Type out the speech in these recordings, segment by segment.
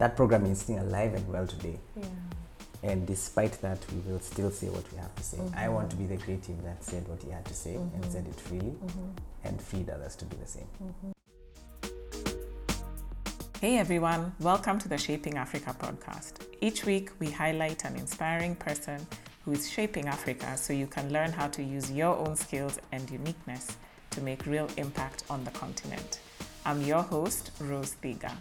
that program is still alive and well today. Yeah. And despite that, we will still say what we have to say. I Mhm. want to be the creative that said what he had to say and Mhm. said it freely Mhm. and freed others to do the same. Hey everyone, welcome to the Shaping Africa podcast. Each week we highlight an inspiring person who is shaping Africa so you can learn how to use your own skills and uniqueness to make real impact on the continent. I'm your host, Rose Thiga.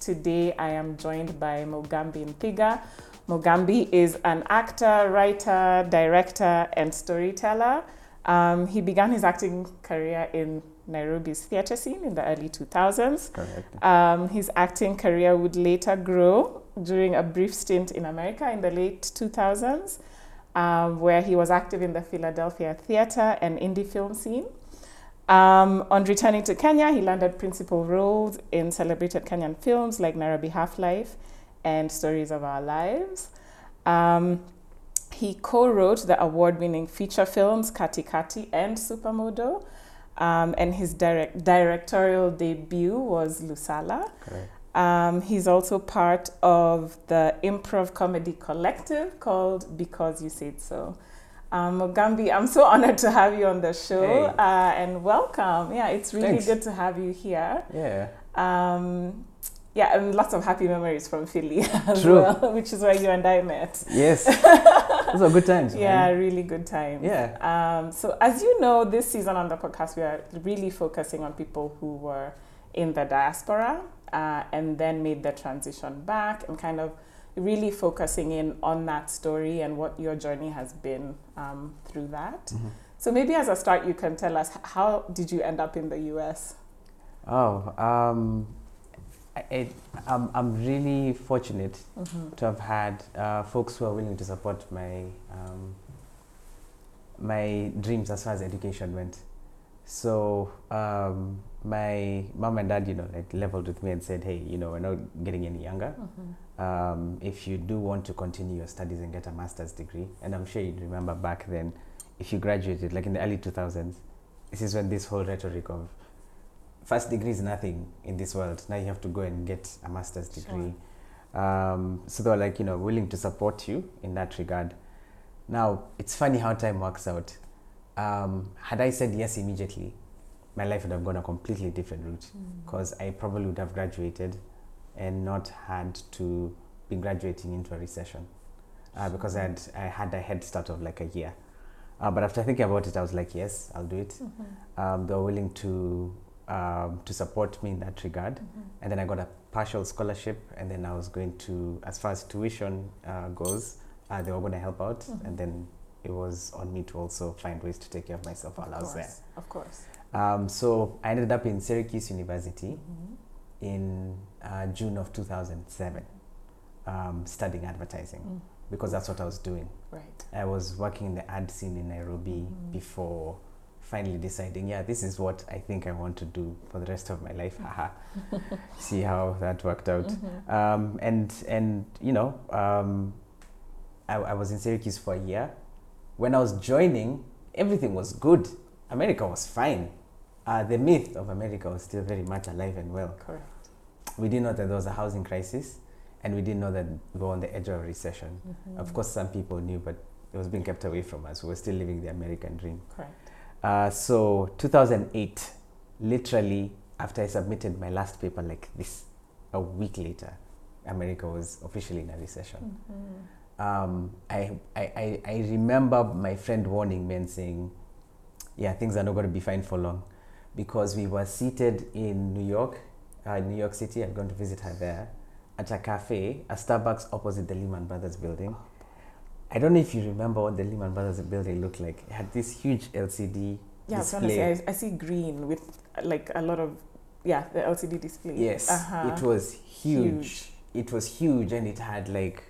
Today I am joined by Mugambi Nthiga. Mugambi is an actor, writer, director, and storyteller. Um, he began his acting career in Nairobi's theatre scene in the early 2000s. Correct. Um, his acting career would later grow during a brief stint in America in the late 2000s, um, where he was active in the Philadelphia theatre and indie film scene. Um, on returning to Kenya, he landed principal roles in celebrated Kenyan films like Nairobi Half Life and Stories of Our Lives. Um, he co wrote the award winning feature films Kati Kati and Supa Modo. Um, and his direct, directorial debut was Lusala. Um, he's also part of the improv comedy collective called Because You Said So. Um, Mugambi, I'm so honored to have you on the show Hey. uh, and welcome. Yeah, it's really Thanks. good to have you here. Yeah. Um, yeah, and lots of happy memories from Philly as True. well, which is where you and I met. Yes. Those are good times. Yeah, Man. really good time. Yeah. Um, so, as you know, this season on the podcast, we are really focusing on people who were in the diaspora uh, and then made the transition back and kind of really focusing in on that story and what your journey has been um, through that. Mhm. So, maybe as a start, you can tell us how did you end up in the US? Oh, um, I, it, I'm, I'm really fortunate Mm-hmm. to have had uh, folks who are willing to support my um, my dreams as far as education went. So um, my mom and dad, you know, like leveled with me and said, "Hey, you know, we're not getting any younger. Um, if you do want to continue your studies and get a master's degree, and I'm sure you remember back then, if you graduated, like in the early 2000s, this is when this whole rhetoric of first degree is nothing in this world. Now you have to go and get a master's degree. Um, so they were like, you know, willing to support you in that regard. Now, it's funny how time works out. Um, had I said yes immediately, my life would have gone a completely different route because I probably would have graduated and not had to be graduating into a recession uh, because I had, I had a head start of like a year. Uh, but after thinking about it, I was like, yes, I'll do it. Um, they were willing to um, to support me in that regard, and then I got a partial scholarship, and then I was going to, as far as tuition uh, goes, uh, they were going to help out, and then it was on me to also find ways to take care of myself while I was there. Of course. Um, so I ended up in Syracuse University in uh, June of 2007, um, studying advertising because that's what I was doing. Right. I was working in the ad scene in Nairobi before finally deciding, yeah, this is what I think I want to do for the rest of my life. Haha. See how that worked out. Um, and and you know, um, I, I was in Syracuse for a year. When I was joining, everything was good. America was fine. Uh, the myth of America was still very much alive and well Correct. We didn't know that there was a housing crisis and we didn't know that we were on the edge of a recession. Of course, some people knew, but it was being kept away from us. We were still living the American dream. Correct. Uh, so, 2008, literally after I submitted my last paper like this, a week later, America was officially in a recession. Um, I, I, I, I remember my friend warning me and saying, yeah, things are not going to be fine for long. Because we were seated in New York, uh, in New York City. I'd gone to visit her there at a cafe, a Starbucks opposite the Lehman Brothers building. I don't know if you remember what the Lehman Brothers building looked like. It had this huge LCD Yeah, I was trying display. I, I see green with like a lot of, yeah, the LCD display. Yes, Uh-huh. it was huge. It was huge, and it had like,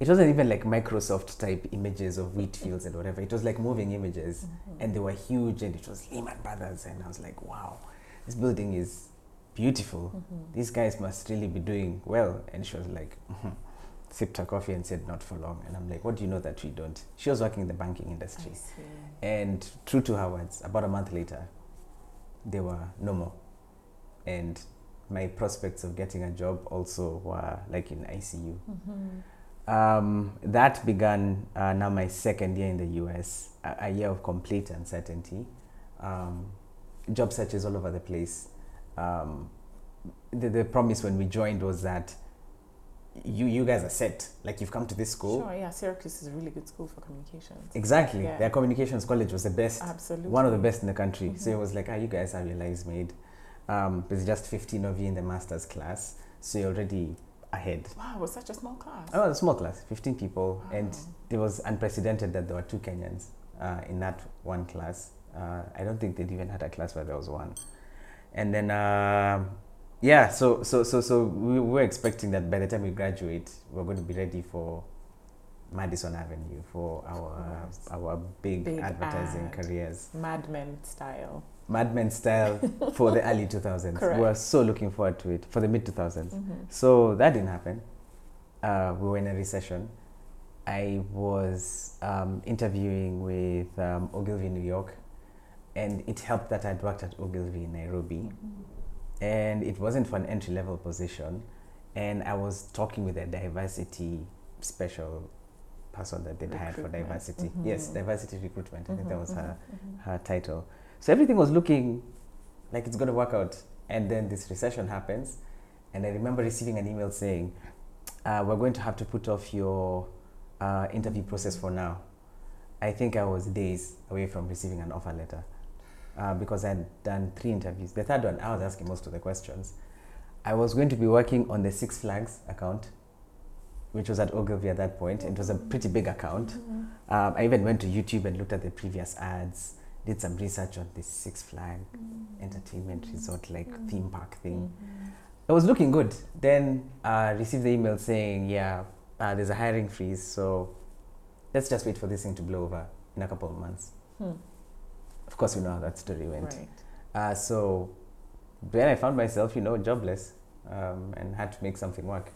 it wasn't even like Microsoft type images of wheat fields and whatever. It was like moving images, Mm-hmm. and they were huge, and it was Lehman Brothers, and I was like, wow, this building is beautiful. Mm-hmm. These guys must really be doing well. And she was like, mhm. sipped her coffee and said, not for long. And I'm like, what do you know that we don't? She was working in the banking industry. And true to her words, about a month later, they were no more. And my prospects of getting a job also were like in ICU. Mm-hmm. Um, that began uh, now my second year in the US, a, a year of complete uncertainty. Um, job searches all over the place. Um, the, the promise when we joined was that you you guys are set. Like you've come to this school. Sure, yeah, Syracuse is a really good school for communications. Exactly. Yeah. Their communications college was the best, Absolutely. one of the best in the country. So it Mhm. was like, ah, you guys have your lives made. Um, there's just 15 of you in the master's class, so you're already ahead. Wow, it was such a small class. Oh, it was a small class, 15 people, and it was unprecedented that there were two Kenyans uh, in that one class. Uh, I don't think they'd even had a class where there was one. And then, um yeah, so so so so we were expecting that by the time we graduate, we're going to be ready for Madison Avenue for our our big, Big advertising ad. careers, Mad Men style. Mad Men style for the early 2000s. We were so looking forward to it for the mid 2000s. Mm-hmm. So that didn't happen. Uh, we were in a recession. I was um, interviewing with um, Ogilvy, New York, and it helped that I'd worked at Ogilvy in Nairobi, and it wasn't for an entry level position. And I was talking with a diversity special person that they'd hired for diversity. Yes, Mhm. diversity recruitment. I think that was her Mhm. her title. So everything was looking like it's going to work out. And then this recession happens. And I remember receiving an email saying, uh, We're going to have to put off your uh, interview process for now. I think I was days away from receiving an offer letter uh, because I had done three interviews. The third one, I was asking most of the questions. I was going to be working on the Six Flags account, which was at Ogilvy at that point. It was a pretty big account. Mhm. Um, I even went to YouTube and looked at the previous ads, did some research on this Six Flag entertainment resort like theme park thing. Mhm. It was looking good. Then uh, received the email saying, yeah, uh, there's a hiring freeze, so let's just wait for this thing to blow over in a couple of months. Hmm. Of course, we know how that story went. Right. Uh, so then I found myself, you know, jobless um, and had to make something work.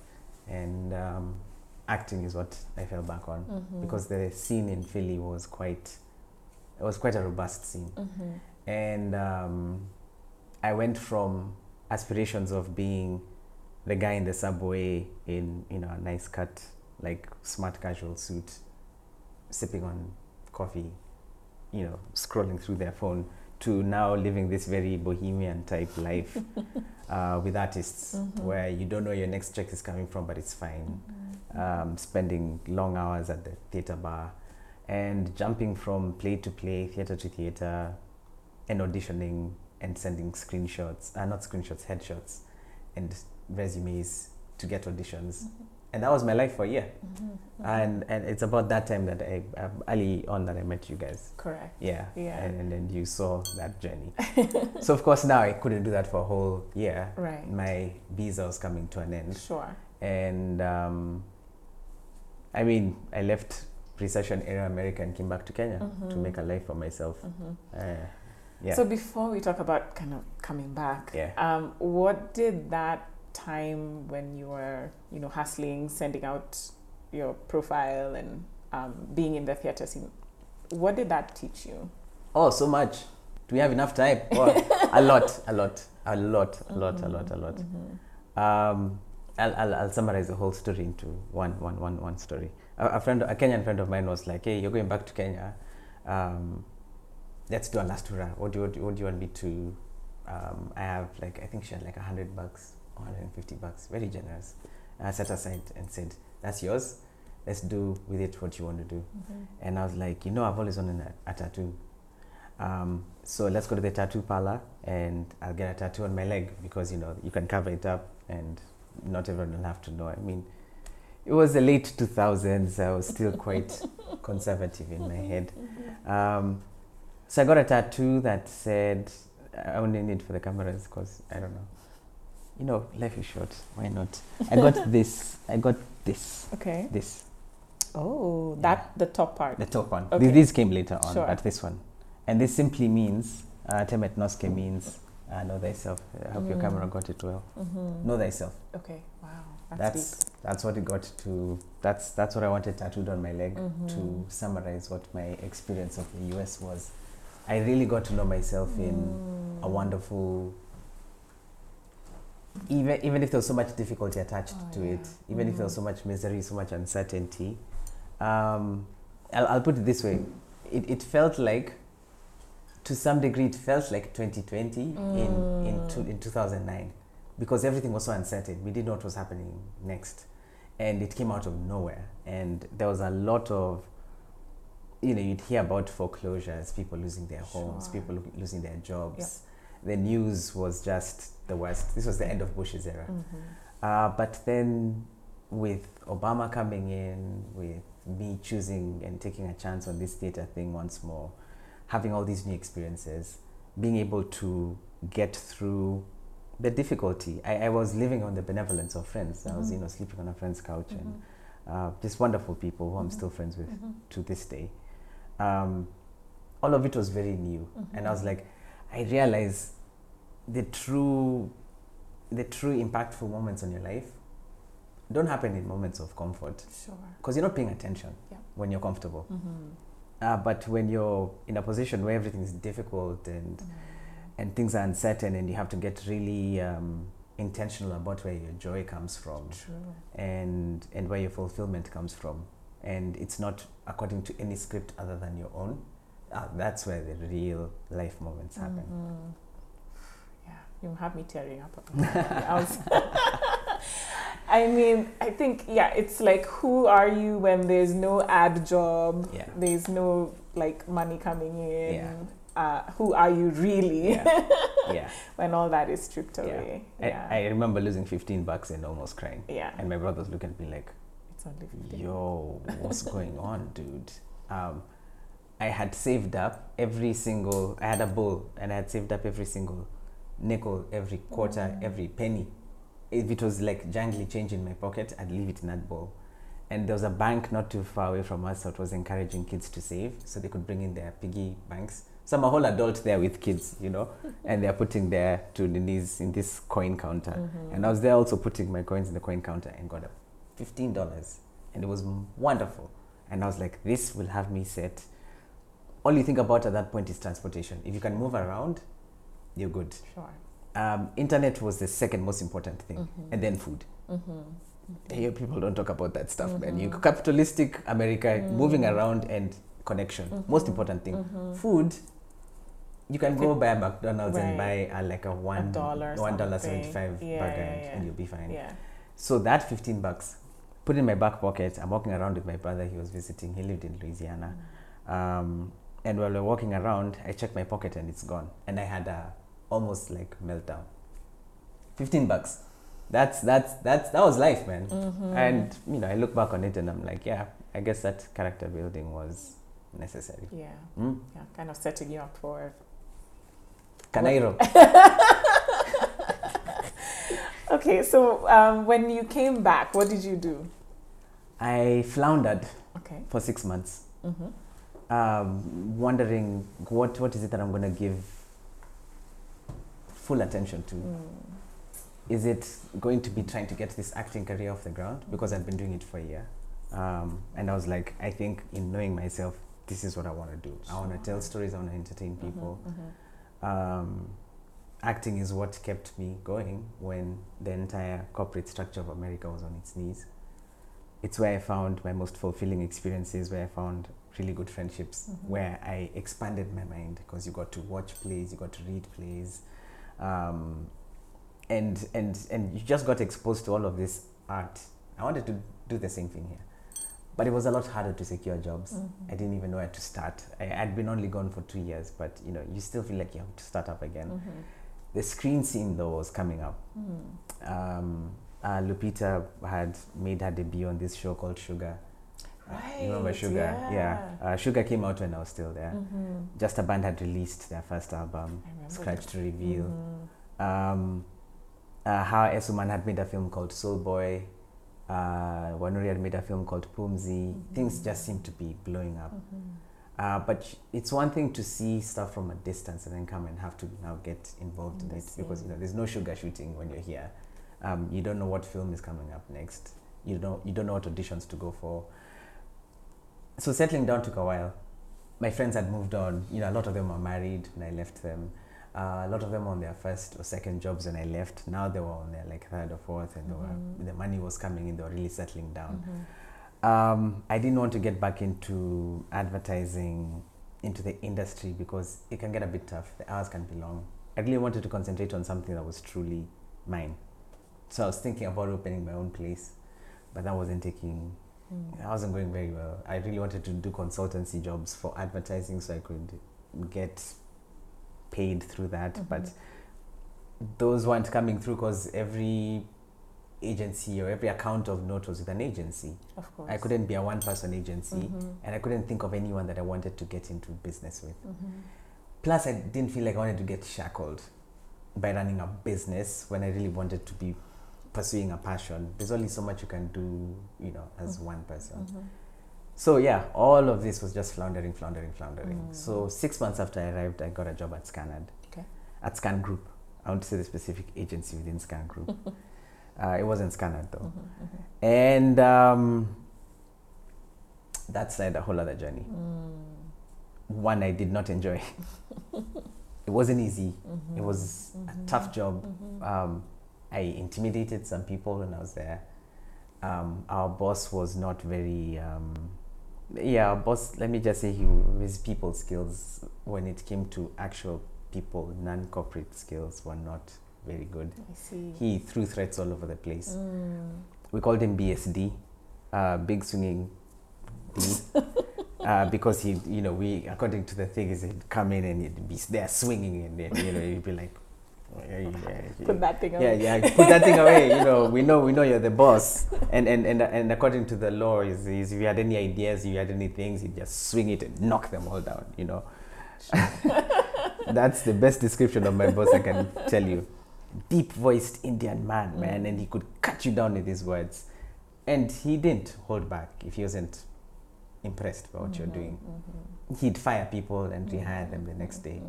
And um, acting is what I fell back on Mhm. because the scene in Philly was quite, it was quite a robust scene. Mhm. And um, I went from aspirations of being the guy in the subway in, you know, a nice cut, like smart casual suit, sipping on coffee, you know, scrolling through their phone, to now living this very bohemian type life uh, with artists Mhm. where you don't know your next check is coming from, but it's fine Mhm. um, spending long hours at the theater bar and jumping from play to play, theater to theater, and auditioning and sending screenshots, uh, not screenshots, headshots, and resumes to get auditions. And that was my life for a year. Mhm. And and it's about that time that I, um, early on that I met you guys. Correct. Yeah. Yeah. And, and then you saw that journey. so of course now I couldn't do that for a whole year. Right. My visa was coming to an end Sure. and um, I mean, I left recession era America and came back to Kenya to Mhm. make a life for myself. Mhm. Uh, yeah. So before we talk about kind of coming back, Yeah. um, what did that time when you were, you know, hustling, sending out your profile and um, being in the theater scene, what did that teach you? oh, so much. Do we have enough time? Oh, a lot, a lot, a lot, a lot, a lot, a lot. Mhm. Um, I'll, I'll, I'll summarize the whole story into one, one, one, one story. A, a friend, a Kenyan friend of mine was like, "Hey, you're going back to Kenya. Um, let's do a last tour. What do you, what do you want me to? Um, I have like, I think she had like a hundred bucks, 150 bucks, very generous. I set aside and said, "That's yours. Let's do with it what you want to do." Mhm. And I was like, you know, I've always wanted a, a tattoo. Um, so let's go to the tattoo parlor and I'll get a tattoo on my leg because, you know, you can cover it up and not everyone will have to know. I mean, it was the late 2000s. I was still quite conservative in my head. Um, so I got a tattoo that said, I only need for the cameras because I don't know. You know, life is short. Why not? I got this. I got this. Okay. This. Oh, that the top part. The top one. Okay. These came later on, Sure. but this one. And this simply means, uh, Temet Nosce means, uh, know thyself. I hope your Mm. camera got it well. Mhm. Know thyself. Okay. Wow. That's, That's that's what it got to. That's that's what I wanted tattooed on my leg Mhm. to summarize what my experience of the US was. I really got to know myself deep. in Mm. a wonderful even even if there was so much difficulty attached Oh, to yeah. it, even if there was Mhm. so much misery, so much uncertainty, um, I'll, I'll put it this way: it, it felt like, to some degree, it felt like 2020 in in, two, Mm. in 2009, because everything was so uncertain. We didn't know what was happening next, and it came out of nowhere. And there was a lot of, you know, you'd hear about foreclosures, people losing their homes, Sure. people lo- losing their jobs. The news was just the worst. This was the end of Bush's era. Mhm. Uh, but then, with Obama coming in, with me choosing and taking a chance on this theater thing once more, having all these new experiences, being able to get through the difficulty. I, I was living on the benevolence of friends. I was, Mhm. you know, sleeping on a friend's couch and Mhm. uh, just wonderful people who I'm Mhm. still friends with Mhm. to this day. Um, all of it was very new, and I was like, I realize the true, the true impactful moments in your life don't happen in moments of comfort Sure. because you're not paying attention Yeah. when you're comfortable. Mhm. Uh, but when you're in a position where everything is difficult and Mm. and things are uncertain, and you have to get really um, intentional about where your joy comes from True. and and where your fulfillment comes from and it's not according to any script other than your own uh, that's where the real life moments happen Mhm. Yeah, you have me tearing up. I was- I mean, I think yeah, it's like who are you when there's no ad job, Yeah. there's no like money coming in. Yeah. Uh, who are you really yeah yeah when all that is stripped Yeah. away? I, I remember losing 15 bucks and almost crying yeah, and my brothers look at me like it's only 15. yo what's going on dude um, i had saved up every single i had a bowl and i had saved up every single nickel every quarter Mm. every penny if it was like jangly change in my pocket i'd leave it in that bowl and there was a bank not too far away from us that was encouraging kids to save so they could bring in their piggy banks so i'm a whole adult there with kids you know and they're putting their two knees in this coin counter Mhm. and I was there also putting my coins in the coin counter and got a fifteen dollars, and it was wonderful. And I was like, this will have me set. All you think about at that point is transportation. If you can move around, you're good. Sure. Um, internet was the second most important thing, Mhm. and then food. Mm-hmm. Here, people don't talk about that stuff, man. You Mhm. capitalistic America, moving Mm. around and connection, most Mhm. important thing. Mm-hmm. Food. You can go buy a McDonald's and buy a, like a one dollar one dollar seventy five Yeah, burger, yeah, and- yeah. and you'll be fine. Yeah. So that 15 bucks, put in my back pocket. I'm walking around with my brother. He was visiting. He lived in Louisiana. Um, and while we're walking around, I check my pocket and it's gone. And I had a almost like meltdown. 15 bucks. That's that's that's that was life, man. Mhm. And you know, I look back on it and I'm like, yeah, I guess that character building was necessary. yeah, Mm? yeah, kind of setting you up for. Kanairo. Okay, so um, when you came back, what did you do? I floundered Okay. for six months. Mm-hmm. Um, wondering what what is it that I'm going to give full attention to. Mm. Is it going to be trying to get this acting career off the ground because I've been doing it for a year, um, and I was like, I think in knowing myself, this is what I want to do. I want to tell stories. I want to entertain people. Mhm, Um, acting is what kept me going when the entire corporate structure of America was on its knees. It's where I found my most fulfilling experiences, where I found really good friendships, Mhm. where I expanded my mind because you got to watch plays, you got to read plays, um, and and and you just got exposed to all of this art. I wanted to do the same thing here, but it was a lot harder to secure jobs. mhm. I didn't even know where to start. I had been only gone for two years, but you know, you still feel like you have to start up again. Mhm. The screen scene though was coming up. Mm. Um, uh, Lupita had made her debut on this show called Sugar. Uh, you remember Right, Sugar? yeah. Uh, Sugar came out when I was still there. Mhm. Just a band had released their first album, Scratch that. to Reveal. Mhm. Um, uh, Hawa Essuman had made a film called Soul Boy. Uh, Wanuri had made a film called Pumzi. Things Mhm. just seemed to be blowing up. Mhm. Uh, but it's one thing to see stuff from a distance and then come and have to now get involved in it because you know there's no sugar shooting when you're here. Um, you don't know what film is coming up next. You don't you don't know what auditions to go for. So settling down took a while. My friends had moved on. You know, a lot of them were married when I left them. Uh, a lot of them were on their first or second jobs when I left. Now they were on their like third or fourth, and they Mhm. were, the money was coming in. They were really settling down. Mhm. Um, I didn't want to get back into advertising, into the industry because it can get a bit tough. The hours can be long. I really wanted to concentrate on something that was truly mine. So I was thinking about opening my own place, but that wasn't taking. Mm. I wasn't going very well. I really wanted to do consultancy jobs for advertising so I could get paid through that, Mhm. but those weren't coming through because every agency or every account of note was with an agency. Of course. I couldn't be a one person agency Mhm. and I couldn't think of anyone that I wanted to get into business with. Mhm. Plus, I didn't feel like I wanted to get shackled by running a business when I really wanted to be pursuing a passion. There's only so much you can do, you know, as Mhm. one person. Mhm. So, yeah, all of this was just floundering, floundering, floundering. Mm. So, six months after I arrived, I got a job at Scanad, Okay. at Scan Group. I want to say the specific agency within Scan Group. uh, it wasn't Scanad though. Mhm. Mhm. And um, that's like a whole other journey. Mm. One I did not enjoy. it wasn't easy. Mhm. It was a tough job. Um, I intimidated some people when I was there. Um, our boss was not very. Um, yeah, our boss. Let me just say, he his people skills when it came to actual people, non-corporate skills, were not very good. I see. He threw threats all over the place. Mm. we called him BSD, uh, big swinging D, uh, because he, you know, we according to the thing is he'd come in and he'd be there swinging and then you know he'd be like, yeah, yeah, Put that thing yeah, away. yeah, yeah, put that thing away. You know, we know, we know you're the boss, and and and, and according to the law, is, is if you had any ideas, if you had any things, you just swing it and knock them all down. You know, that's the best description of my boss I can tell you. Deep voiced Indian man, man, and he could cut you down with his words. And he didn't hold back if he wasn't impressed by what you're Mhm. doing. Mhm. He'd fire people and rehire them the next day.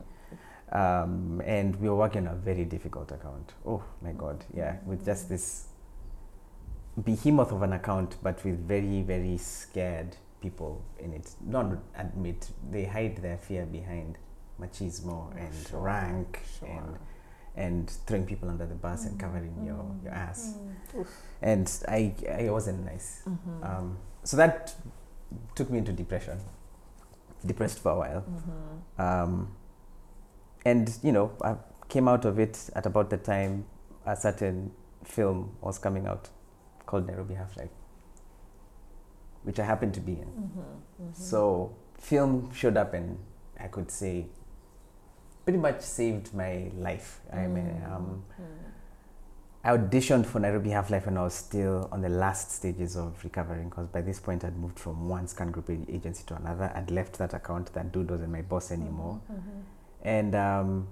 Um, and we were working on a very difficult account. Oh my God, yeah, with just this behemoth of an account, but with very, very scared people in it. Not admit, they hide their fear behind machismo and Sure, rank Sure. and and throwing people under the bus and covering your, Mm, your ass. mm. And I, I wasn't nice. Mhm. Um, so that took me into depression. Depressed for a while. Mhm. Um, and you know, I came out of it at about the time a certain film was coming out called Nairobi Half Life, which I happened to be in. Mhm. Mhm. So film showed up, and I could say pretty much saved my life. I mean, Mm. um, Mm. I auditioned for Nairobi Half Life, and I was still on the last stages of recovering because by this point I'd moved from one scan group agency to another. I'd left that account. That dude wasn't my boss anymore. And um,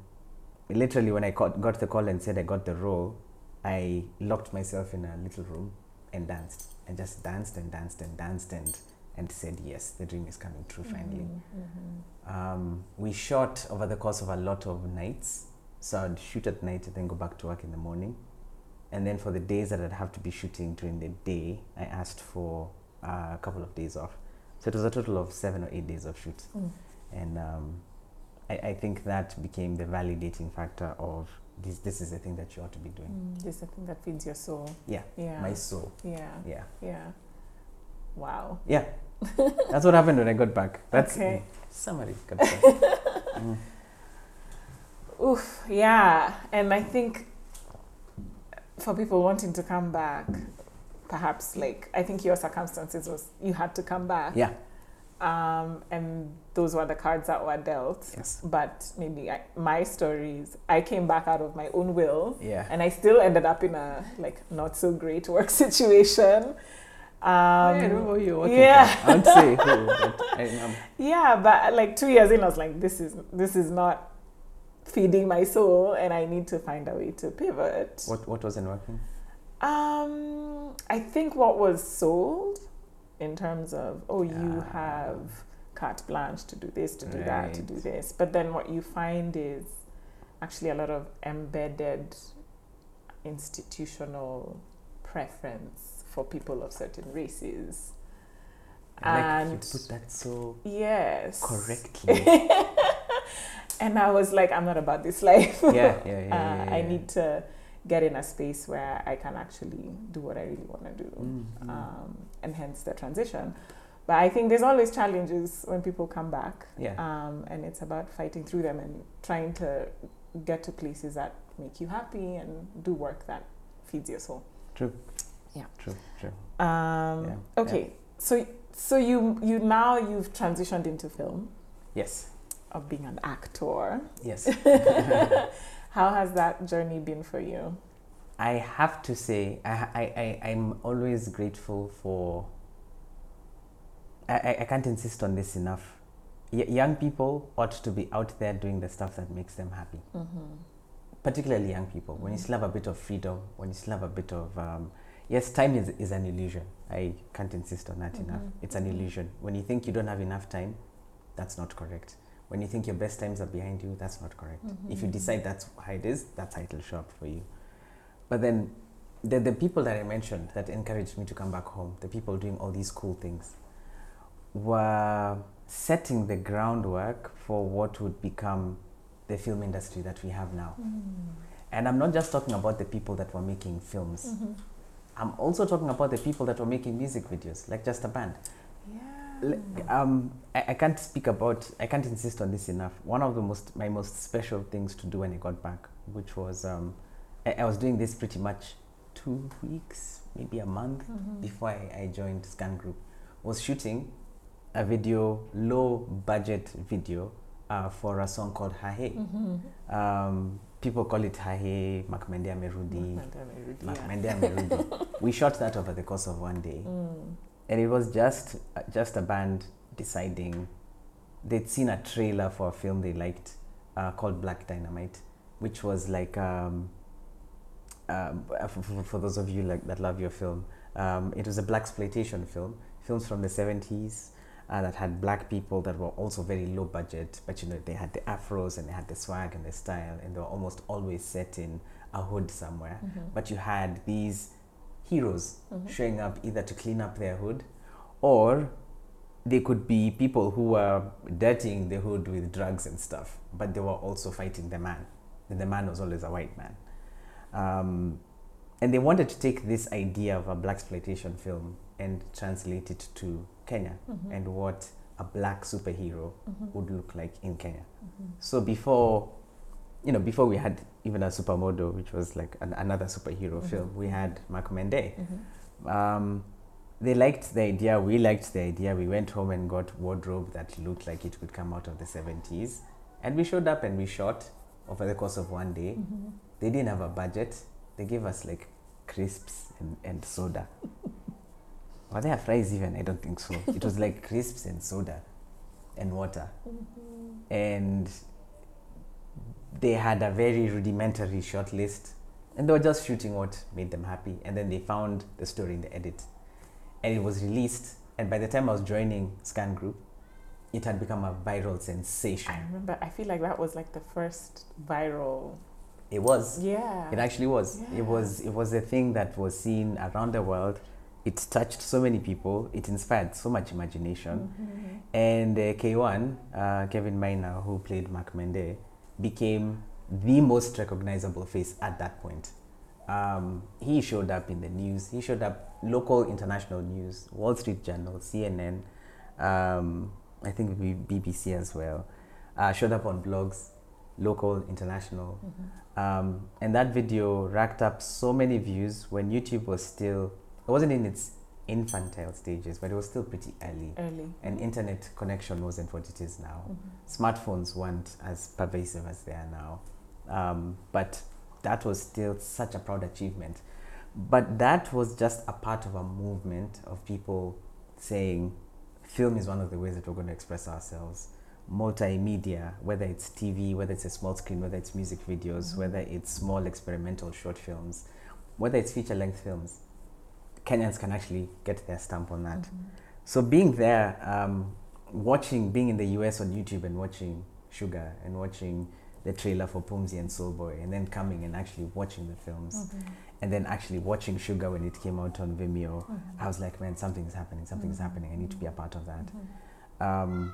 literally, when I got, got the call and said I got the role, I locked myself in a little room and danced and just danced and danced and danced and and said yes, the dream is coming true finally. Mhm. Mhm. Um, we shot over the course of a lot of nights, so I'd shoot at night and then go back to work in the morning. And then for the days that I'd have to be shooting during the day, I asked for uh, a couple of days off. So it was a total of seven or eight days of shoot. Mm. And um, I, I think that became the validating factor of this, this is the thing that you ought to be doing. Mm. This is the thing that feeds your soul. Yeah, Yeah. my soul. yeah. Yeah. Yeah. Wow. Yeah. That's what happened when I got back. That's Okay. summary. Got back. Mm. Oof, yeah. And I think for people wanting to come back, perhaps like I think your circumstances was you had to come back. Yeah. Um, and those were the cards that were dealt. Yes. But maybe I, my stories, I came back out of my own will, Yeah. and I still ended up in a like not so great work situation. Um, I don't know who you're working yeah. for. I won't say who, but I, um, yeah, but like two years in, I was like, this is this is not feeding my soul, and I need to find a way to pivot. what what wasn't working? Um, I think what was sold in terms of oh, you Ah. have carte blanche to do this, to do that, to do this, but then what you find is actually a lot of embedded institutional preference for people of certain races. I like And- you put that so Yes. correctly. And I was like, I'm not about this life. Yeah, yeah, yeah. uh, yeah, yeah. I need to get in a space where I can actually do what I really want to do, Mm, mm. um, and hence the transition. But I think there's always challenges when people come back, yeah. um, and it's about fighting through them and trying to get to places that make you happy and do work that feeds your soul. True. Yeah. True. True. Um, Yeah, Okay, so so you you now you've transitioned into film Yes. of being an actor. Yes. How has that journey been for you? I have to say, I, I, I, I'm always grateful for. I, I, can't insist on this enough. Y- young people ought to be out there doing the stuff that makes them happy. Mm-hmm. Particularly young people, when you still have a bit of freedom, when you still have a bit of. Um, yes, time is, is an illusion. I can't insist on that enough. Mhm. It's an Mhm. illusion. When you think you don't have enough time, that's not correct. When you think your best times are behind you, that's not correct. If you decide that's how it is, that's how it'll show up for you. But then the, the people that I mentioned that encouraged me to come back home, the people doing all these cool things, were setting the groundwork for what would become the film industry that we have now. And I'm not just talking about the people that were making films. Mm-hmm. I'm also talking about the people that were making music videos, like just a band. Um, I, I can't speak about, I can't insist on this enough. One of the most, my most special things to do when I got back, which was, um, I, I was doing this pretty much two weeks, maybe a month Mhm. before I, I joined Scan Group, was shooting a video, low budget video, uh, for a song called Hahe. Mhm. Um, people call it Hahe, Makmende Amerudi, Yeah. Makmende Amerudi. we shot that over the course of one day Mm. And it was just uh, just a band deciding they'd seen a trailer for a film they liked uh, called Black Dynamite, which was like um, um, for, for- for those of you like that love your film, um, it was a blaxploitation film, films from the seventies. Uh, that had black people that were also very low budget, but you know they had the afros and they had the swag and the style, and they were almost always set in a hood somewhere. Mhm. But you had these heroes Mhm. showing up either to clean up their hood or they could be people who were dirtying the hood with drugs and stuff, but they were also fighting the man. And the man was always a white man. Um, and they wanted to take this idea of a blaxploitation film and translate it to Kenya Mhm. and what a black superhero Mhm. would look like in Kenya. Mhm. So before, you know, before we had even a Supa Modo, which was like an, another superhero Mhm. film, we had Makmende. Mhm. Um, they liked the idea. We liked the idea. We went home and got wardrobe that looked like it could come out of the 70s. And we showed up and we shot over the course of one day. Mhm. They didn't have a budget. They gave us like crisps and, and soda. Were there fries even? I don't think so. It was like crisps and soda and water. Mhm. And they had a very rudimentary short list. And they were just shooting what made them happy. And then they found the story in the edit. And it was released. And by the time I was joining Scan Group, it had become a viral sensation. I remember. I feel like that was like the first viral. It was. Yeah. It actually was. Yeah. It was. It was a thing that was seen around the world. It touched so many people. It inspired so much imagination. Mhm. And uh, K1, uh, Kevin Maina, who played Makmende, became the most recognizable face at that point. Um, he showed up in the news. He showed up local, international news, Wall Street Journal, CNN, um, I think BBC as well. Uh, showed up on blogs, local, international. Mhm. Um, and that video racked up so many views when YouTube was still, it wasn't in its infantile stages, but it was still pretty early Early. and internet connection wasn't what it is now. Mhm. Smartphones weren't as pervasive as they are now. Um, but that was still such a proud achievement. But that was just a part of a movement of people saying film is one of the ways that we're going to express ourselves. Multimedia, whether it's TV, whether it's a small screen, whether it's music videos, Mhm. whether it's small experimental short films, whether it's feature length films, Kenyans can actually get their stamp on that. Mhm. So being there, um, watching, being in the US on YouTube and watching Sugar and watching the trailer for Pumzi and Soulboy, and then coming and actually watching the films, Mhm. and then actually watching Sugar when it came out on Vimeo, Mhm. I was like, man, something's happening, something's Mhm. happening. I need to be a part of that. Mhm. Um,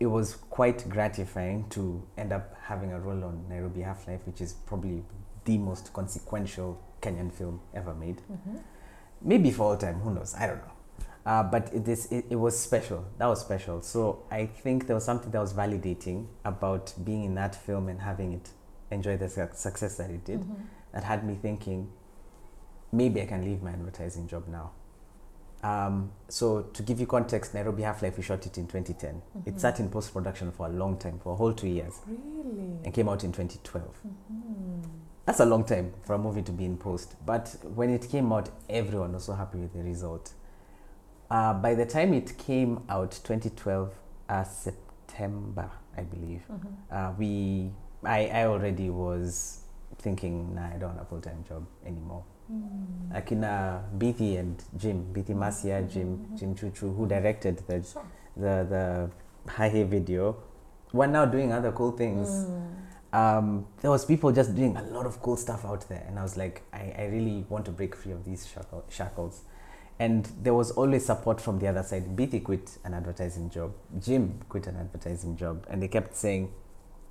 it was quite gratifying to end up having a role on Nairobi Half Life, which is probably the most consequential Kenyan film ever made. Mm-hmm. Maybe for all time, who knows? I don't know. Uh, but it, it, it was special. That was special. So I think there was something that was validating about being in that film and having it enjoy the suc- success that it did Mhm. that had me thinking maybe I can leave my advertising job now. Um, so to give you context, Nairobi Half Life, we shot it in 2010. It Mhm. sat in post production for a long time, for a whole two years, Really? and came out in 2012. Mhm. That's a long time for a movie to be in post. But when it came out, everyone was so happy with the result. Uh, by the time it came out, 2012, uh, September, I believe, Mhm. uh, we, I, I already was thinking, nah, I don't want a full time job anymore. Mm. Akina Bithi and Jim, Bithi Masia, Jim, Mhm. Jim Chuchu, who directed the, Sure. the, the Hahe video, were now doing other cool things. Mm. Um, there was people just doing a lot of cool stuff out there. And I was like, I, I really want to break free of these shackle, shackles. And there was always support from the other side. Bithi quit an advertising job. Jim quit an advertising job. And they kept saying,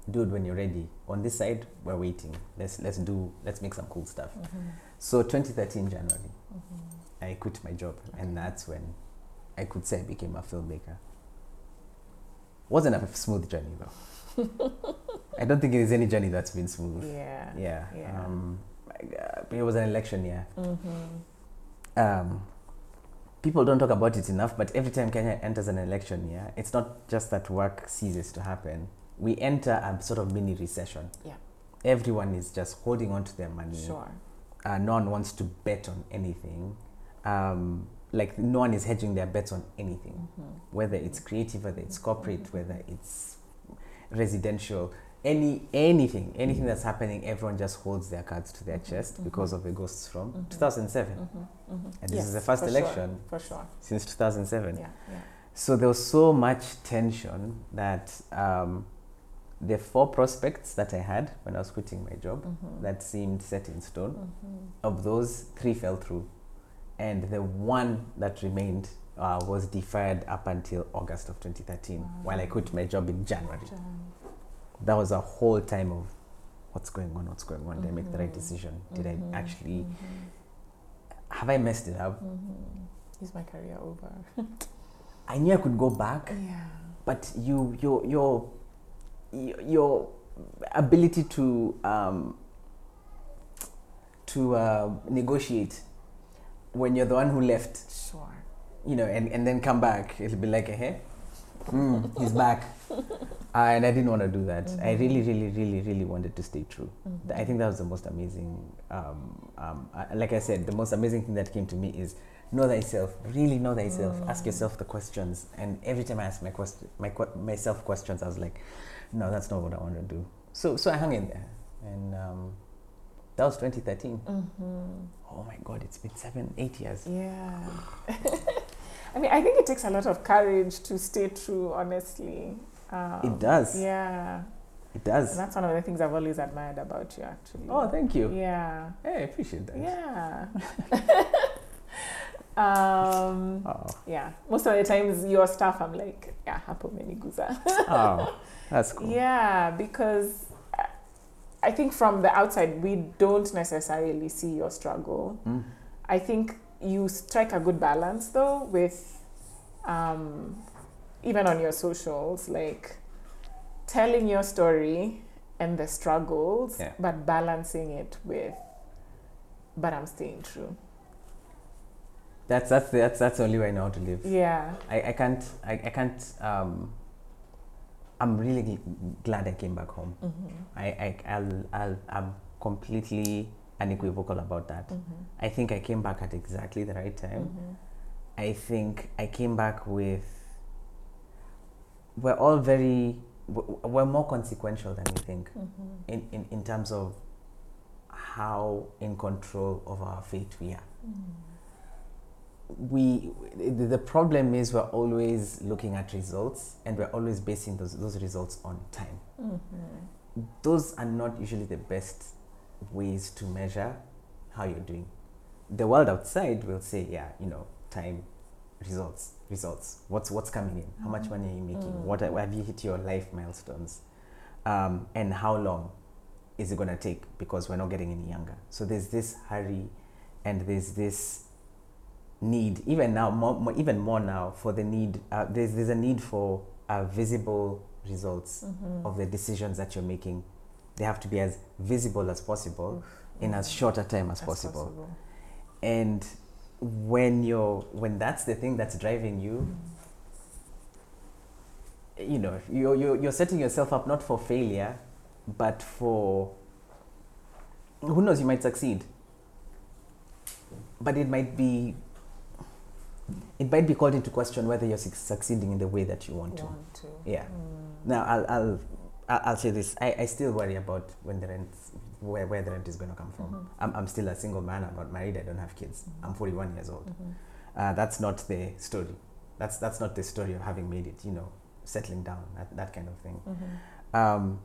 dude, when you're ready, on this side, we're waiting. Let's, let's do, let's make some cool stuff. Mhm. So 2013 January, Mhm. I quit my job, and that's when I could say I became a filmmaker. Wasn't a smooth journey though. I don't think there's any journey that's been smooth. Yeah. Yeah. Yeah. Um, it was an election year. Mm-hmm. Um, people don't talk about it enough, but every time Kenya enters an election year, it's not just that work ceases to happen. We enter a sort of mini recession. Yeah. Everyone is just holding on to their money. Sure. uh, no one wants to bet on anything. Um, like no one is hedging their bets on anything, Mhm. whether it's creative, whether it's corporate, whether it's residential, any anything, anything that's happening, everyone just holds their cards to their Mhm, chest mhm. because of the ghosts from Mhm. 2007, Mhm. Mhm. and this Yes, is the first for sure, election For sure. since 2007. Yeah. Yeah. So there was so much tension that um, the four prospects that I had when I was quitting my job Mhm. that seemed set in stone. Of those three fell through and the one that remained uh, was deferred up until august of 2013 Wow. while i quit my job in january Jan- that was a whole time of what's going on what's going on did i make the right Mhm. decision did Mhm. i actually Mhm. have i messed it up Mhm. Is my career over? i knew i could go back Yeah. but you your your your, your ability to um, to uh, negotiate when you're the one who left Sure. you know, and, and then come back, it'll be like, hey, mm, he's back. And I didn't want to do that. I Mhm. really, really, really, really wanted to stay true. Mhm. I think that was the most amazing, um, um, uh, like I said, the most amazing thing that came to me is know thyself, really know thyself, ask Mm. yourself the questions. And every time I asked my question, my, que- myself questions, I was like, no, that's not what I want to do. So, so I hung in there. And um, that was 2013. Mhm. Oh my God, it's been seven, eight years. Yeah. I mean, I think it takes a lot of courage to stay true, honestly. Um, It does. Yeah. It does. And that's one of the things I've always admired about you, actually. Oh, thank you. Yeah. Hey, I appreciate that. Yeah. um, Oh, yeah. Most of the times, your stuff, I'm like, yeah, hapo meniguza. oh, that's cool. Yeah, because I- I think from the outside, we don't necessarily see your struggle. Mm. I think you strike a good balance though with um, even on your socials, like telling your story and the struggles, Yeah. but balancing it with, but I'm staying true. That's that's the, that's that's the only way I know how to live. Yeah. I, I can't I, I can't um. I'm really gl- glad I came back home. Mm-hmm. I, I I'll, I'll I'm completely unequivocal about that. Mm-hmm. I think I came back at exactly the right time. Mm-hmm. I think I came back with. We're all very. We're more consequential than we think Mm-hmm. in, in, in terms of how in control of our fate we are. we the the problem is we're always looking at results and we're always basing those those results on time Mm-hmm. those are not usually the best ways to measure how you're doing the world outside will say yeah you know time results results. What's what's coming in? How much money are you making? Mm. What are, have you hit your life milestones? Um, and how long is it going to take? Because we're not getting any younger. So there's this hurry, and there's this need even now more, more even more now for the need. Uh, there's there's a need for uh, visible results Mhm. of the decisions that you're making. They have to be as visible as possible in as short a time as As possible and when you're when that's the thing that's driving you you know you're, you're, you're setting yourself up not for failure but for who knows you might succeed but it might be it might be called into question whether you're succeeding in the way that you want to Want to. yeah Mm. now I'll I'll I'll I'll say this. I, I still worry about when the rent where, where the rent is going to come from. Mhm. I'm, I'm still a single man. I'm not married. I don't have kids. Mhm. I'm 41 years old. Mhm. Uh, that's not the story. That's that's not the story of having made it. You know, settling down, that, that kind of thing. Mhm. Um,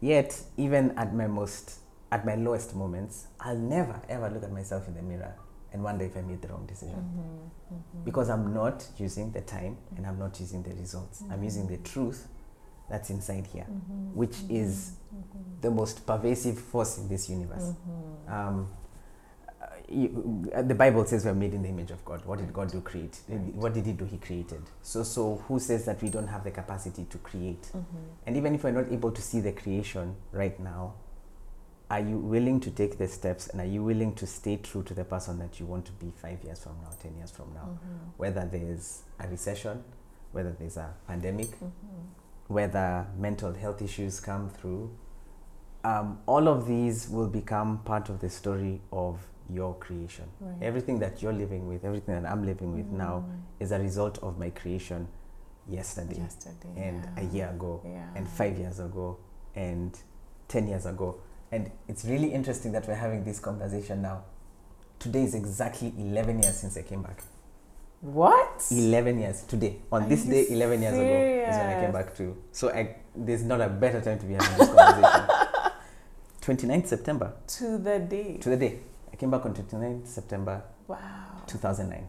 yet, even at my most at my lowest moments, I'll never ever look at myself in the mirror and wonder if I made the wrong decision Mhm. Mhm. because I'm not using the time and I'm not using the results. I'm using the truth that's inside here, Mhm. which is Mhm. the most pervasive force in this universe. Mhm. Um, uh, you, uh, the Bible says we're made in the image of God. What did God do? Create. Right. What did He do? He created. So, so who says that we don't have the capacity to create? Mhm. And even if we're not able to see the creation right now, are you willing to take the steps and are you willing to stay true to the person that you want to be five years from now, ten years from now? Mhm. Whether there's a recession, whether there's a pandemic. Whether mental health issues come through, um, all of these will become part of the story of your creation. Right. Everything that you're living with, everything that I'm living with now, Mm. is a result of my creation yesterday Yesterday. and yeah. a year ago Yeah. and five years ago and 10 years ago. And it's really interesting that we're having this conversation now. Today is exactly 11 years since I came back. What? 11 years today. On Are this day, 11 years ago, is when I came back to. So I, there's not a better time to be having this conversation. 29th September, To the day. to the day. I came back on 29th September wow. 2009.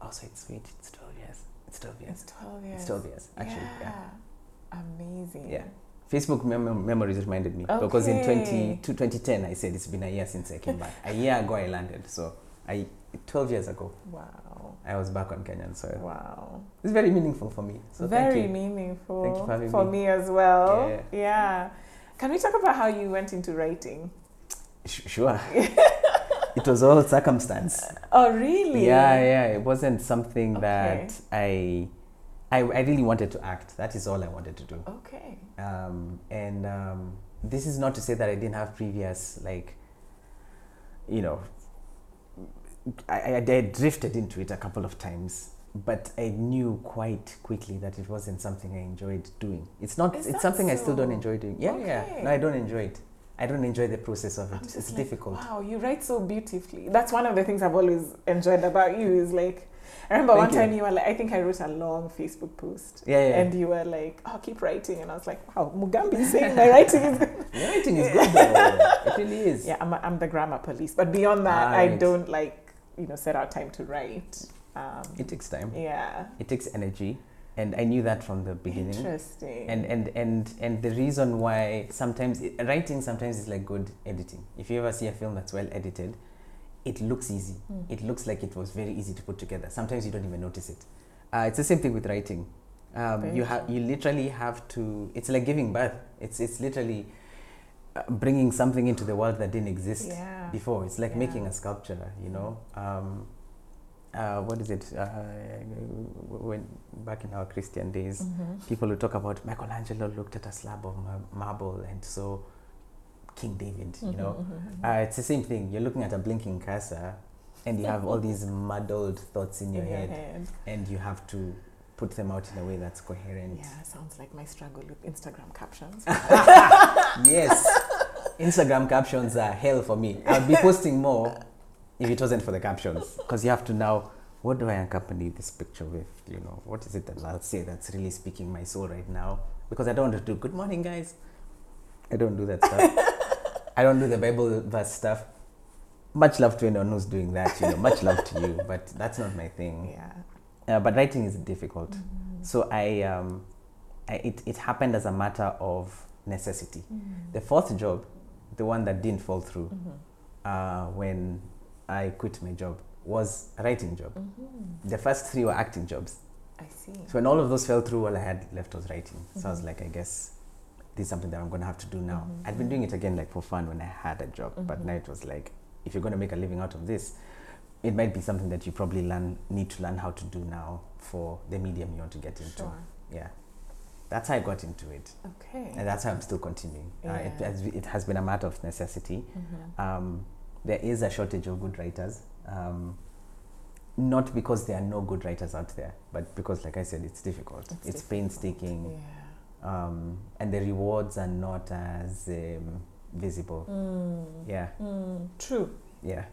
Oh, so it's, wait, it's 12 years. It's 12 years. It's 12 years. It's 12 years, actually. Yeah. Amazing. Yeah. Facebook mem- memories reminded me because in 20, to 2010 I said it's been a year since I came back. A year ago I landed, so I 12 years ago Wow. I was back on Kenyan soil. Wow. It's very meaningful for me. So Very thank you. meaningful Thank you for having for me. me as well. Yeah. yeah. Can we talk about how you went into writing? Sh- sure. it was all circumstance. Oh, really? Yeah, yeah. It wasn't something Okay. that I, I, I really wanted to act. That is all I wanted to do. Okay. Um, and um, this is not to say that I didn't have previous, like, you know, I, I, I drifted into it a couple of times, but I knew quite quickly that it wasn't something I enjoyed doing. It's not. Is it's something I still don't enjoy doing. Yeah, yeah. No, I don't enjoy it. I don't enjoy the process of it. It's like, difficult. Wow, you write so beautifully. That's one of the things I've always enjoyed about you is like, I remember Thank one time you were like, I think I wrote a long Facebook post. Yeah, yeah. And you were like, oh, keep writing. And I was like, wow, Mugambi is saying my writing is good. Your writing is good though. it really is. Yeah, I'm, a, I'm the grammar police. But beyond that, I don't like, you know, set out time to write. Um, It takes time. yeah. It takes energy, and I knew that from the beginning. Interesting. and and and and the reason why sometimes writing sometimes is like good editing if you ever see a film that's well edited it looks easy Mm. it looks like it was very easy to put together sometimes you don't even notice it uh, it's the same thing with writing um, you have you literally have to it's like giving birth it's it's literally bringing something into the world that didn't exist yeah. before it's like Yeah. making a sculpture you know um, uh, what is it uh, when back in our christian days Mhm. people who talk about Michelangelo looked at a slab of mar- marble and saw King David, you know. Mhm, mhm, Uh, it's the same thing. You're looking at a blinking cursor and you have all these muddled thoughts in your In your head head. and you have to put them out in a way that's coherent. Yeah, sounds like my struggle with Instagram captions. Yes. Instagram captions are hell for me. I'd be posting more if it wasn't for the captions because you have to now what do I accompany this picture with? You know, what is it that I'll say that's really speaking my soul right now? Because I don't want to do good morning, guys. I don't do that stuff. I don't do the Bible verse stuff. Much love to anyone who's doing that, you know. Much love to you, but that's not my thing. yeah. Uh, but writing is difficult. Mm-hmm. So I, um, I it, it happened as a matter of necessity. Mm. The fourth job, the one that didn't fall through Mhm. uh, when I quit my job, was a writing job. Mhm. The first three were acting jobs. I see. So when all of those fell through, all I had left was writing. So I was Mhm. like, I guess this is something that I'm going to have to do now. Mhm, I'd been doing it again like for fun when I had a job, but Mhm. now it was like, if you're going to make a living out of this, it might be something that you probably learn need to learn how to do now for the medium you want to get into. Sure. Yeah, that's how I got into it, Okay. and that's how I'm still continuing. Uh, it, Yeah. has, it has been a matter of necessity. Mhm. Um, there is a shortage of good writers. Um, not because there are no good writers out there, but because, like I said, it's difficult. It's It's, difficult. painstaking, Yeah. um, and the rewards are not as um, visible. Mm. Yeah, Mm. True. yeah.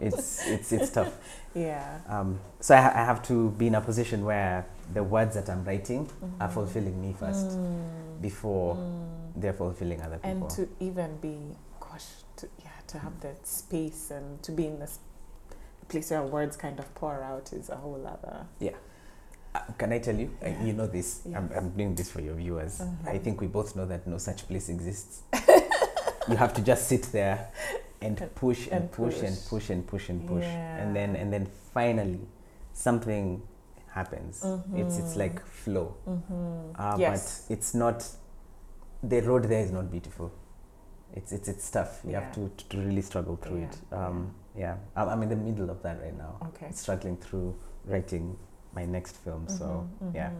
It's it's it's tough. Yeah. Um, so I, ha- I have to be in a position where the words that I'm writing are Mhm. fulfilling me first Mm. before Mm. they're fulfilling other people. and to even be gosh to yeah to have that space and to be in this place where words kind of pour out is a whole other Yeah. Uh, can I tell you? Uh, you know this. Yeah. I'm, I'm doing this for your viewers. Mhm. I think we both know that no such place exists. you have to just sit there and push and, and push, and push. push and push and push, and then and then finally something happens. It's it's Mhm. like flow, mm-hmm. uh, yes but it's not. The road there is not beautiful. It's it's it's tough. You Yeah. have to, to really struggle through Yeah, it. Um, yeah, I'm, I'm in the middle of that right now. okay Struggling through writing my next film. So Mhm, yeah.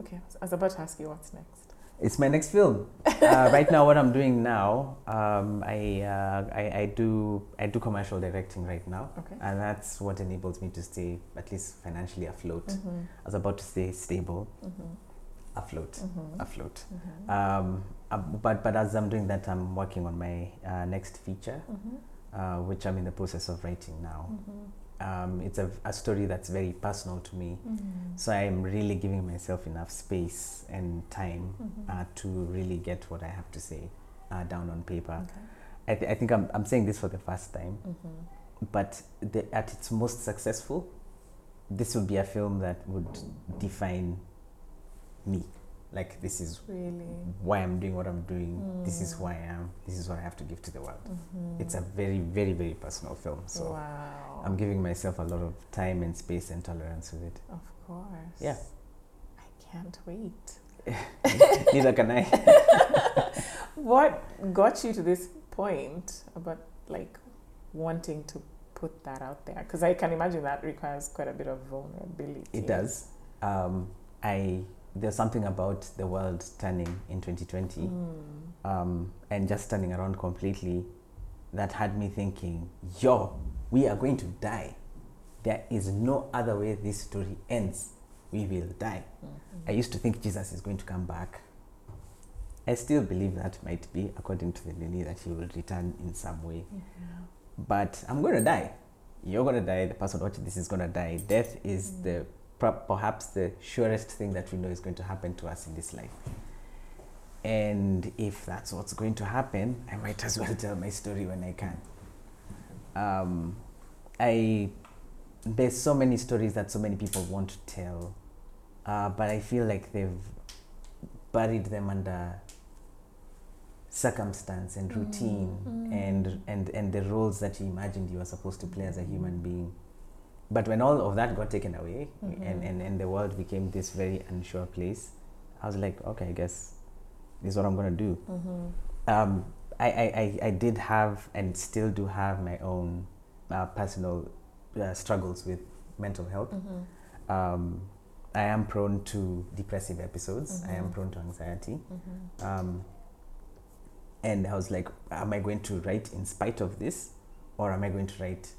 okay I was about to ask you what's next It's my next film. uh, right now, what I'm doing now, um, I, uh, I I do I do commercial directing right now, okay and that's what enables me to stay at least financially afloat. mm-hmm. I was about to say stable, Mm-hmm. afloat, Mm-hmm. afloat. Mm-hmm. Um, uh, but but as I'm doing that, I'm working on my uh, next feature, Mm-hmm. uh, which I'm in the process of writing now. Mm-hmm. Um, it's a, a story that's very personal to me, Mm-hmm. so I'm really giving myself enough space and time Mhm. uh, to really get what I have to say uh, down on paper. okay I, th- I think I'm, I'm saying this for the first time, mm-hmm. but the, at its most successful, this would be a film that would define me. Like, this is really why I'm doing what I'm doing, this is Mm. who I am, this is what I have to give to the world. mm-hmm. It's a very, very, very personal film. So wow I'm giving myself a lot of time and space and tolerance with it. of course Yeah. I can't wait Neither can I. what got you to this point about like wanting to put that out there because i can imagine that requires quite a bit of vulnerability It does. Um, I there's something about the world turning in 2020, Mm. um, and just turning around completely, that had me thinking, "Yo, we are going to die. There is no other way this story ends. We will die." Mhm. I used to think Jesus is going to come back. I still believe that might be, according to the Lily, that he will return in some way. Yeah. But I'm going to die. You're going to die. The person watching this is going to die. Death is Mm. the per- perhaps the surest thing that we know is going to happen to us in this life. And if that's what's going to happen, I might as well tell my story when I can. Um, I there's so many stories that so many people want to tell, uh, but I feel like they've buried them under circumstance and routine Mm. and, and and the roles that you imagined you were supposed to play as a human being. But when all of that got taken away and, Mhm. and, and the world became this very unsure place, I was like, okay, I guess this is what I'm gonna do. Mhm. Um, I, I, I, I did have and still do have my own uh, personal uh, struggles with mental health. Mhm. Um, I am prone to depressive episodes. I am Mhm. prone to anxiety. Mhm. Um, and I was like, am I going to write in spite of this, or am I going to write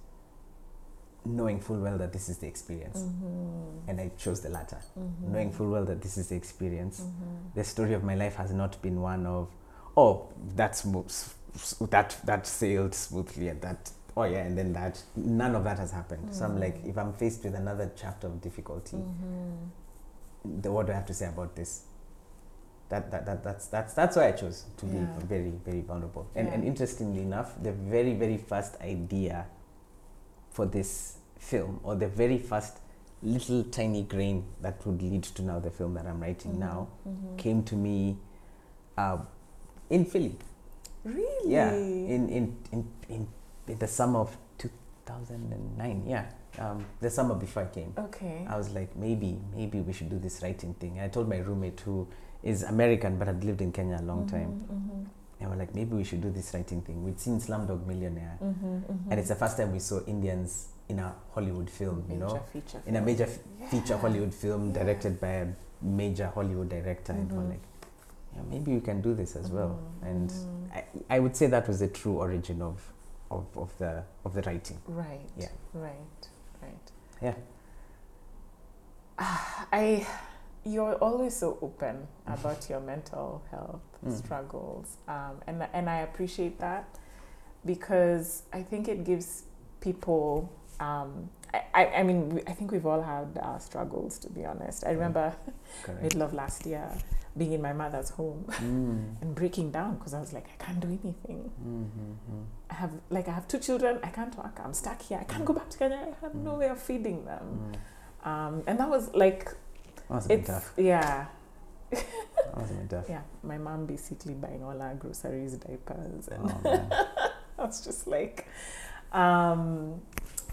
knowing full well that this is the experience? Mhm. And I chose the latter, Mhm. knowing full well that this is the experience. Mhm. The story of my life has not been one of, oh, that's mo- s- s- that that sailed smoothly and that, oh yeah, and then that. None of that has happened. So I'm like, Mm. if I'm faced with another chapter of difficulty, Mhm. the, what do I have to say about this? That, that, that that's that's that's why I chose to be very very vulnerable. And and interestingly enough, the very very first idea for this film, or the very first little tiny grain that would lead to now the film that I'm writing now Mhm. came to me uh, in Philly. Really? Yeah, in, in, in, in, in the summer of 2009. Yeah, um, the summer before I came. Okay. I was like, maybe, maybe we should do this writing thing. I told my roommate who is American but had lived in Kenya a long time. And we're like, maybe we should do this writing thing. We'd seen Slumdog Millionaire, mhm, mhm, mhm. and it's the first time we saw Indians in a Hollywood film. You know, feature in a major f- feature Hollywood film Yeah. directed by a major Hollywood director, and we're Mhm. like, yeah, maybe we can do this as well. Mhm, And mhm. I, I would say that was the true origin of, of, of the of the writing. Right. Yeah. Right. Right. Yeah. Ah, I, you're always so open about your mental health Mm. struggles, um, and and I appreciate that because I think it gives people. Um, I, I, I mean, I think we've all had our struggles. To be honest, I remember Correct. middle of last year being in my mother's home Mm. and breaking down because I was like, I can't do anything. Mm-hmm. I have like I have two children. I can't work. I'm stuck here. I can't go back to Kenya. I have no Mm. way of feeding them. Mm. Um, and that was like it's tough. yeah That was a bit tough. yeah. My mom basically buying all our groceries, diapers, and Oh. I was just like, um,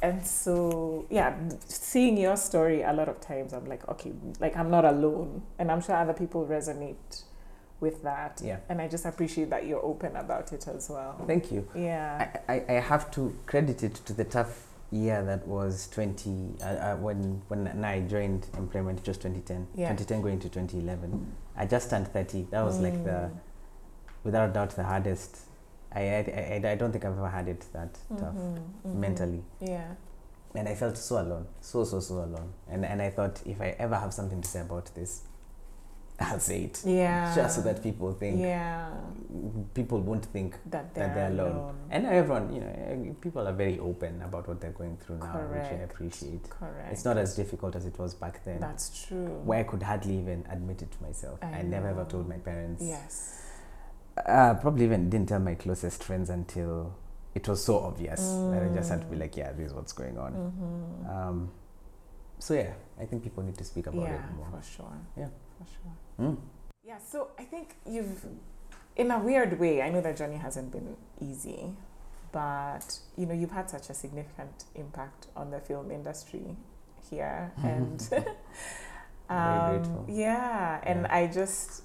and so yeah, seeing your story a lot of times, I'm like, okay, like I'm not alone, and I'm sure other people resonate with that. Yeah. And I just appreciate that you're open about it as well. Thank you. Yeah. I, I, I have to credit it to the tough year that was 20 uh, uh, when when I joined employment it was 2010 Yeah. 2010 going to 2011 I just turned 30 that was like the Mm. without a doubt the hardest I, I, I, I don't think I've ever had it that tough Mhm, mhm. mentally Yeah. and I felt so alone so so so alone and and I thought if I ever have something to say about this I'll it Yeah. just so that people think Yeah. people won't think That they're, that they're alone. alone. And everyone, you know, eh, people are very open about what they're going through now, which I appreciate. Correct. It's not as difficult as it was back then, That's true. where I could hardly even admit it to myself. I I, never ever told my parents. Yes. Uh, probably even didn't tell my closest friends until it was so obvious that I just had to be Mm. like, yeah, this is what's going on. Mm-hmm. Um, so yeah, I think people need to speak about yeah, it more. for sure. Yeah. For sure. Mm. Yeah, so I think you've, in a weird way, I know that journey hasn't been easy, but you know, you've had such a significant impact on the film industry here, and um, yeah, and Yeah. I just,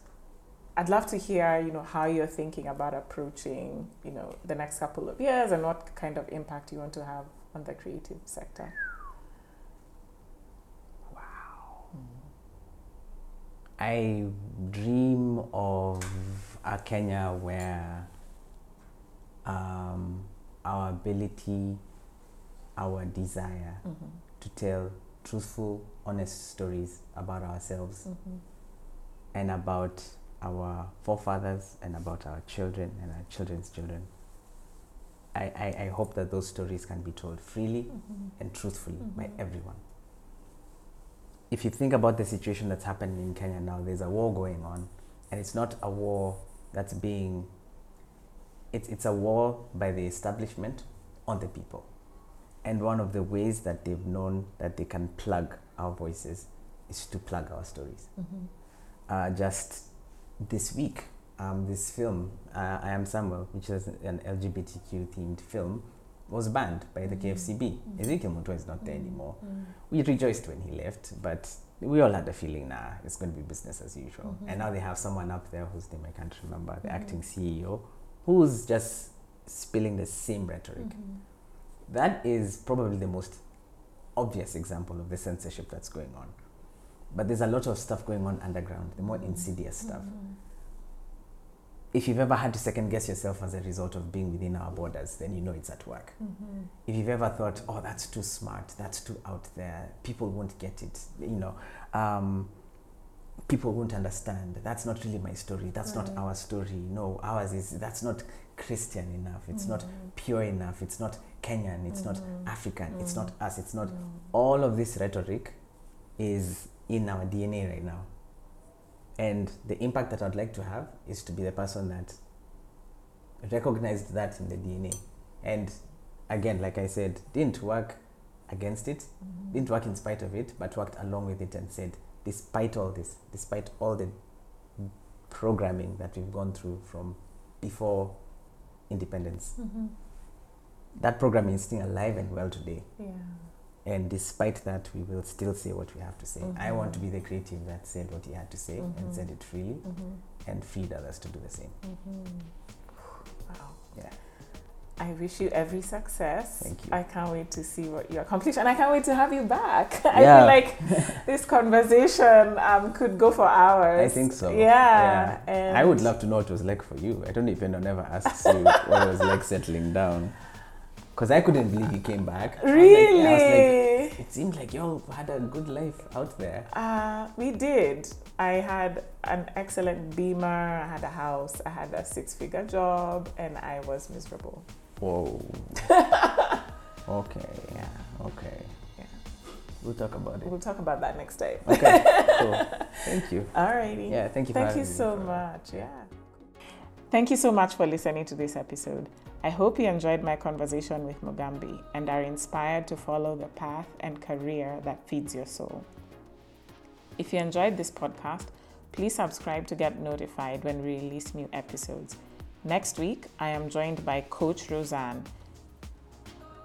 I'd love to hear, you know, how you're thinking about approaching, you know, the next couple of years and what kind of impact you want to have on the creative sector. I dream of a Kenya where um, our ability, our desire Mm-hmm. to tell truthful, honest stories about ourselves Mm-hmm. and about our forefathers and about our children and our children's children. I, I, I hope that those stories can be told freely Mm-hmm. and truthfully by Mhm. everyone. If you think about the situation that's happening in Kenya now, there's a war going on, and it's not a war that's being, it's, it's a war by the establishment on the people. And one of the ways that they've known that they can plug our voices is to plug our stories. Mm-hmm. Uh, just this week, um, this film, uh, I Am Samuel, which is an LGBTQ themed film, was banned by the. KFCB. Mhm. Ezekiel Mutua is not there Mm. anymore. Mm. We rejoiced when he left, but we all had a feeling, nah, it's going to be business as usual. Mhm. And now they have someone up there whose name I can't remember, the Mhm. acting CEO, who's just spilling the same rhetoric. Mhm. That is probably the most obvious example of the censorship that's going on. But there's a lot of stuff going on underground, the more insidious stuff. Mhm. If you've ever had to second guess yourself as a result of being within our borders, then you know it's at work. Mhm. If you've ever thought, oh, that's too smart, that's too out there, people won't get it, you know, um, people won't understand. That's not really my story. That's Right. not our story. No, ours is, that's not Christian enough. It's not Mhm. pure enough. It's not Kenyan. It's not Mhm. African. It's Mm. not us. It's not. Mm. All of this rhetoric is in our DNA right now. And the impact that I'd like to have is to be the person that recognized that in the DNA. And again, like I said, didn't work against it, didn't work in spite of it, but worked along with it and said, despite all this, despite all the programming that we've gone through from before independence, Mm-hmm. that programming is still alive and well today. Yeah. And despite that, we will still say what we have to say. I want to be the creative that said what he had to say Mhm. and said it freely Mm-hmm. and freed others to do the same. Wow. Yeah. I wish you every success. Thank you. I can't wait to see what you accomplish, and I can't wait to have you back. I Yeah. feel like this conversation um, could go for hours. I think so. Yeah. And I would love to know what it was like for you. I don't know if anyone ever asks you what it was like settling down. Because I couldn't believe he came back. I was like- Really? I was like, it seemed like y'all had a good life out there. Uh, we did. I had an excellent beamer, I had a house, I had a six figure job, and I was miserable. Whoa. okay. Yeah. Okay. Yeah. We'll talk about it. We'll talk about that next time. Okay. cool. Thank you. Alrighty. Yeah. Thank you. for Thank you so much. Yeah. Thank you so much for listening to this episode. I hope you enjoyed my conversation with Mugambi and are inspired to follow the path and career that feeds your soul. If you enjoyed this podcast, please subscribe to get notified when we release new episodes. Next week, I am joined by Coach Roseanne,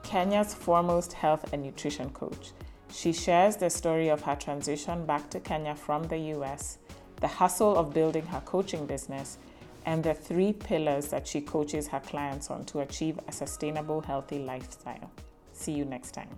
Kenya's foremost health and nutrition coach. She shares the story of her transition back to Kenya from the US, the hustle of building her coaching business, and the three pillars that she coaches her clients on to achieve a sustainable, healthy lifestyle. See you next time.